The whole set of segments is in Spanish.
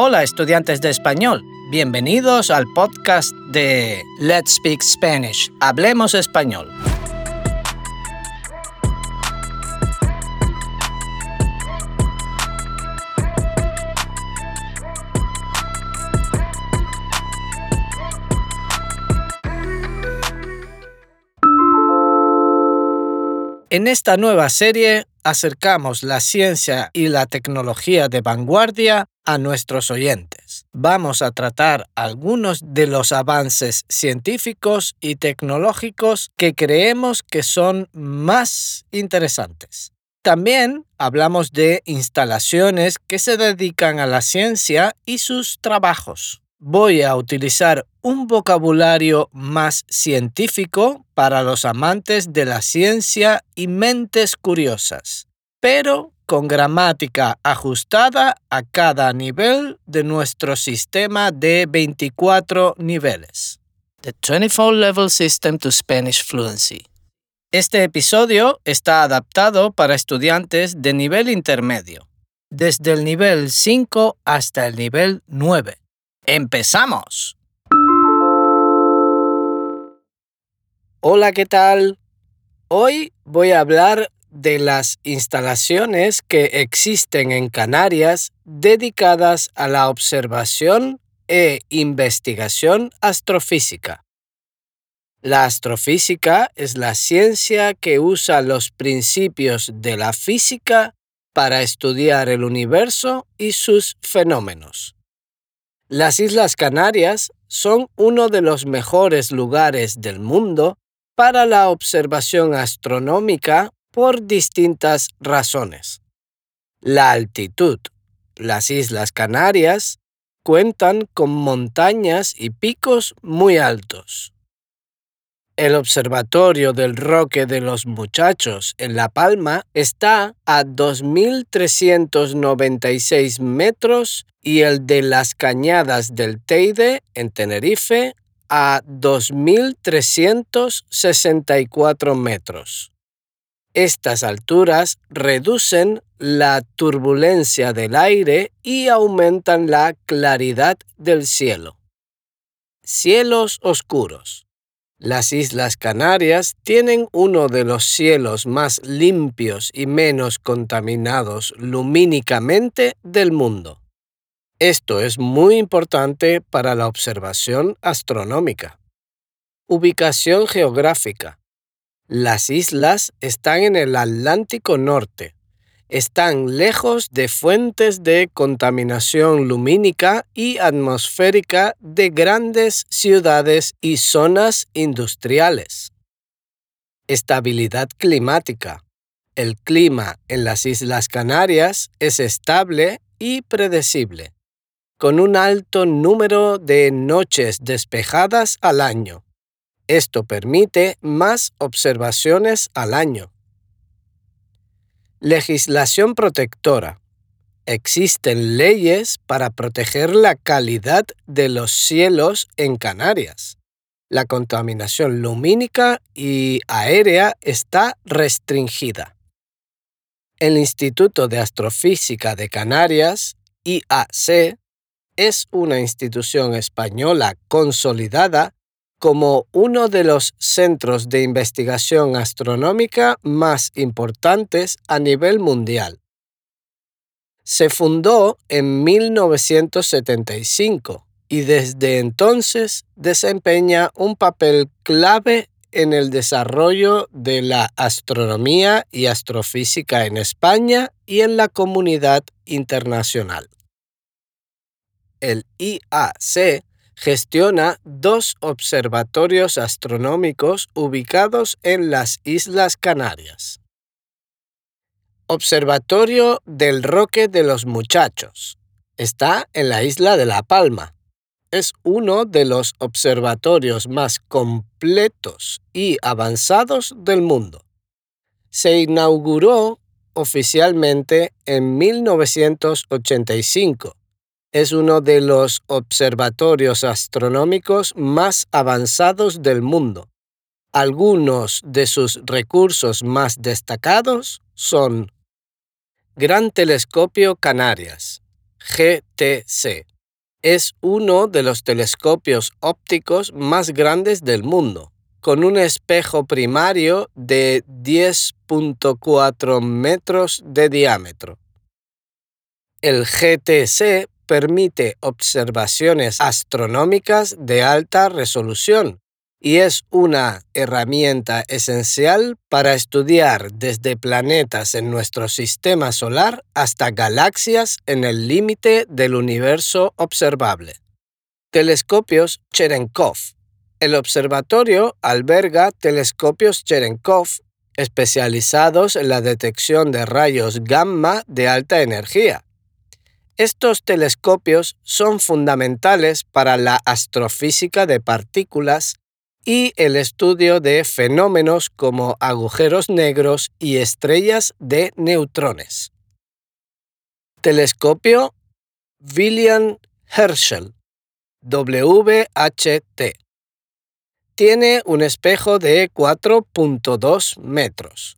Hola estudiantes de español, bienvenidos al podcast de Let's Speak Spanish, Hablemos Español. En esta nueva serie acercamos la ciencia y la tecnología de vanguardia a nuestros oyentes. Vamos a tratar algunos de los avances científicos y tecnológicos que creemos que son más interesantes. También hablamos de instalaciones que se dedican a la ciencia y sus trabajos voy a utilizar un vocabulario más científico para los amantes de la ciencia y mentes curiosas, pero con gramática ajustada a cada nivel de nuestro sistema de 24 niveles. The 24 Level System to Spanish Fluency. Este episodio está adaptado para estudiantes de nivel intermedio, desde el nivel 5 hasta el nivel 9 ¡Empezamos! Hola, ¿qué tal? Hoy voy a hablar de las instalaciones que existen en Canarias dedicadas a la observación e investigación astrofísica. La astrofísica es la ciencia que usa los principios de la física para estudiar el universo y sus fenómenos. Las Islas Canarias son uno de los mejores lugares del mundo para la observación astronómica por distintas razones. La altitud. Las Islas Canarias cuentan con montañas y picos muy altos. El Observatorio del Roque de los Muchachos en La Palma está a 2.396 metros y el de las Cañadas del Teide en Tenerife a 2.364 metros. Estas alturas reducen la turbulencia del aire y aumentan la claridad del cielo. Cielos oscuros. Las Islas Canarias tienen uno de los cielos más limpios y menos contaminados lumínicamente del mundo. Esto es muy importante para la observación astronómica. Ubicación geográfica. Las islas están en el Atlántico Norte, están lejos de fuentes de contaminación lumínica y atmosférica de grandes ciudades y zonas industriales. Estabilidad climática. El clima en las Islas Canarias es estable y predecible, con un alto número de noches despejadas al año. Esto permite más observaciones al año. Legislación protectora. Existen leyes para proteger la calidad de los cielos en Canarias. La contaminación lumínica y aérea está restringida. El Instituto de Astrofísica de Canarias, IAC, es una institución española consolidada como uno de los centros de investigación astronómica más importantes a nivel mundial. Se fundó en 1975 y desde entonces desempeña un papel clave en el desarrollo de la astronomía y astrofísica en España y en la comunidad internacional. El IAC gestiona dos observatorios astronómicos ubicados en las Islas Canarias. Observatorio del Roque de los Muchachos. Está en la isla de La Palma. Es uno de los observatorios más completos y avanzados del mundo. Se inauguró oficialmente en 1985 es uno de los observatorios astronómicos más avanzados del mundo. Algunos de sus recursos más destacados son Gran Telescopio Canarias, GTC. Es uno de los telescopios ópticos más grandes del mundo, con un espejo primario de 10.4 metros de diámetro. El GTC permite observaciones astronómicas de alta resolución y es una herramienta esencial para estudiar desde planetas en nuestro sistema solar hasta galaxias en el límite del universo observable. Telescopios Cherenkov. El observatorio alberga telescopios Cherenkov especializados en la detección de rayos gamma de alta energía. Estos telescopios son fundamentales para la astrofísica de partículas y el estudio de fenómenos como agujeros negros y estrellas de neutrones. Telescopio William Herschel WHT tiene un espejo de 4.2 metros.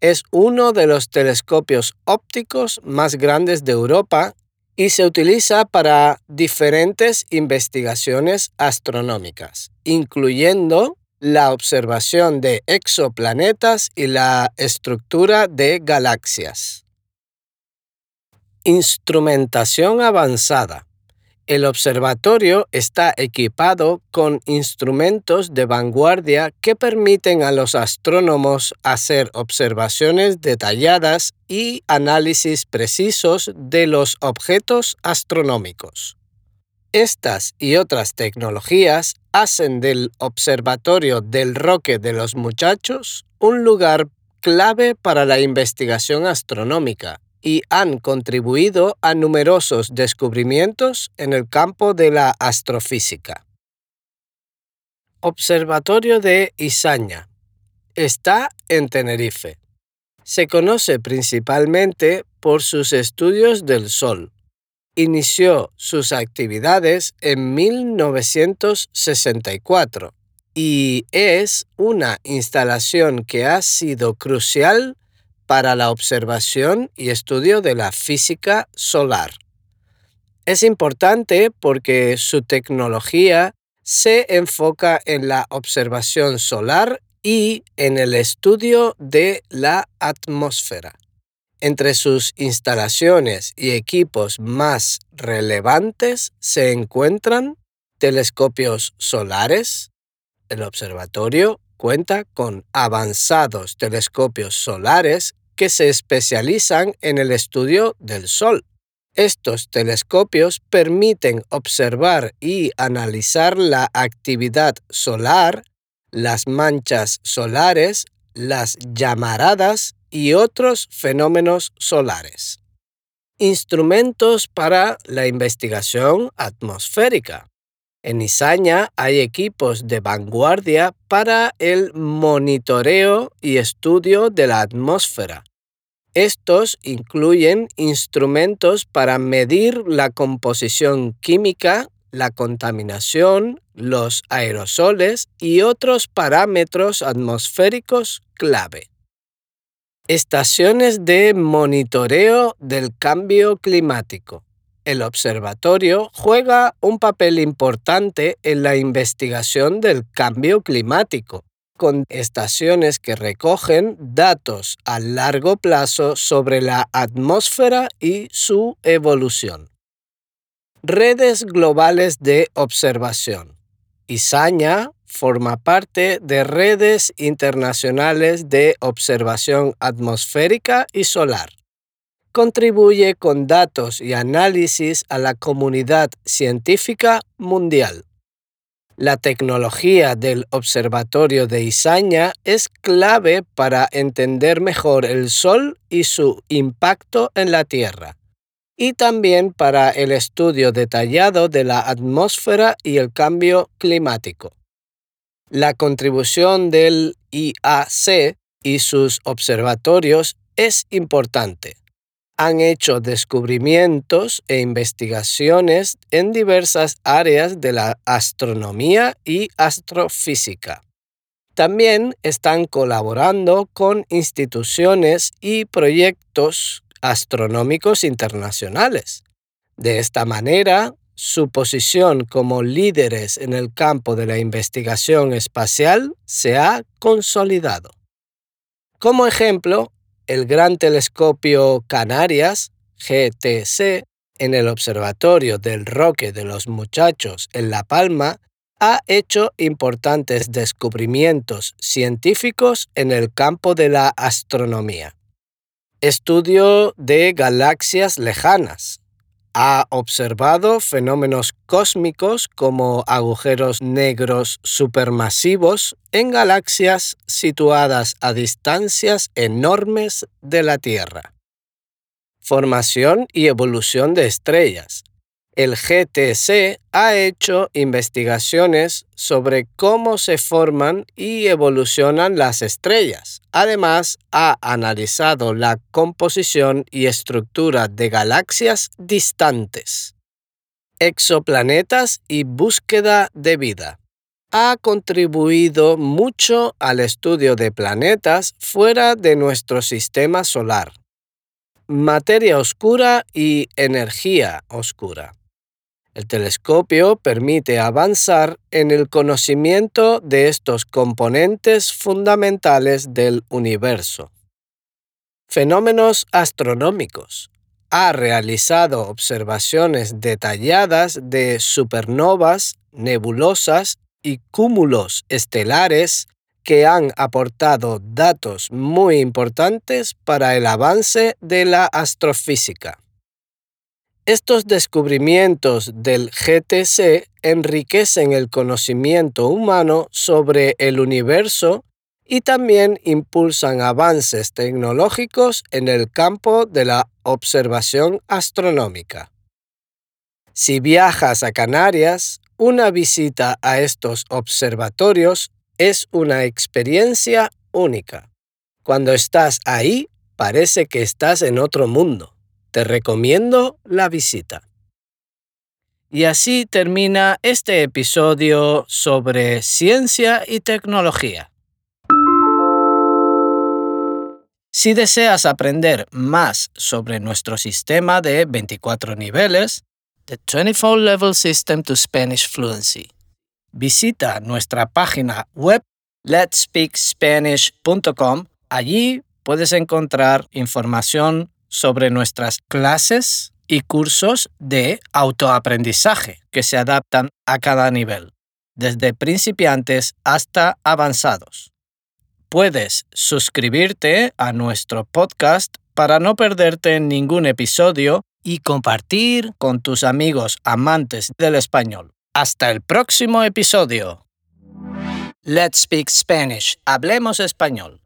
Es uno de los telescopios ópticos más grandes de Europa y se utiliza para diferentes investigaciones astronómicas, incluyendo la observación de exoplanetas y la estructura de galaxias. Instrumentación avanzada. El observatorio está equipado con instrumentos de vanguardia que permiten a los astrónomos hacer observaciones detalladas y análisis precisos de los objetos astronómicos. Estas y otras tecnologías hacen del Observatorio del Roque de los Muchachos un lugar clave para la investigación astronómica y han contribuido a numerosos descubrimientos en el campo de la astrofísica. Observatorio de Izaña. Está en Tenerife. Se conoce principalmente por sus estudios del Sol. Inició sus actividades en 1964 y es una instalación que ha sido crucial para la observación y estudio de la física solar. Es importante porque su tecnología se enfoca en la observación solar y en el estudio de la atmósfera. Entre sus instalaciones y equipos más relevantes se encuentran telescopios solares, el observatorio cuenta con avanzados telescopios solares que se especializan en el estudio del Sol. Estos telescopios permiten observar y analizar la actividad solar, las manchas solares, las llamaradas y otros fenómenos solares. Instrumentos para la investigación atmosférica. En Izaña hay equipos de vanguardia para el monitoreo y estudio de la atmósfera. Estos incluyen instrumentos para medir la composición química, la contaminación, los aerosoles y otros parámetros atmosféricos clave. Estaciones de monitoreo del cambio climático el observatorio juega un papel importante en la investigación del cambio climático, con estaciones que recogen datos a largo plazo sobre la atmósfera y su evolución. Redes globales de observación. ISAña forma parte de redes internacionales de observación atmosférica y solar contribuye con datos y análisis a la comunidad científica mundial. La tecnología del Observatorio de Izaña es clave para entender mejor el Sol y su impacto en la Tierra, y también para el estudio detallado de la atmósfera y el cambio climático. La contribución del IAC y sus observatorios es importante han hecho descubrimientos e investigaciones en diversas áreas de la astronomía y astrofísica. También están colaborando con instituciones y proyectos astronómicos internacionales. De esta manera, su posición como líderes en el campo de la investigación espacial se ha consolidado. Como ejemplo, el Gran Telescopio Canarias, GTC, en el Observatorio del Roque de los Muchachos en La Palma, ha hecho importantes descubrimientos científicos en el campo de la astronomía. Estudio de galaxias lejanas, ha observado fenómenos cósmicos como agujeros negros supermasivos en galaxias situadas a distancias enormes de la Tierra. Formación y evolución de estrellas el GTC ha hecho investigaciones sobre cómo se forman y evolucionan las estrellas. Además, ha analizado la composición y estructura de galaxias distantes, exoplanetas y búsqueda de vida. Ha contribuido mucho al estudio de planetas fuera de nuestro sistema solar materia oscura y energía oscura. El telescopio permite avanzar en el conocimiento de estos componentes fundamentales del universo. Fenómenos astronómicos. Ha realizado observaciones detalladas de supernovas, nebulosas y cúmulos estelares que han aportado datos muy importantes para el avance de la astrofísica. Estos descubrimientos del GTC enriquecen el conocimiento humano sobre el universo y también impulsan avances tecnológicos en el campo de la observación astronómica. Si viajas a Canarias, una visita a estos observatorios es una experiencia única. Cuando estás ahí, parece que estás en otro mundo. Te recomiendo la visita. Y así termina este episodio sobre ciencia y tecnología. Si deseas aprender más sobre nuestro sistema de 24 niveles, The 24 Level System to Spanish Fluency, visita nuestra página web letspeakspanish.com. Allí puedes encontrar información sobre nuestras clases y cursos de autoaprendizaje que se adaptan a cada nivel, desde principiantes hasta avanzados. Puedes suscribirte a nuestro podcast para no perderte ningún episodio y compartir con tus amigos amantes del español. Hasta el próximo episodio. Let's Speak Spanish. Hablemos español.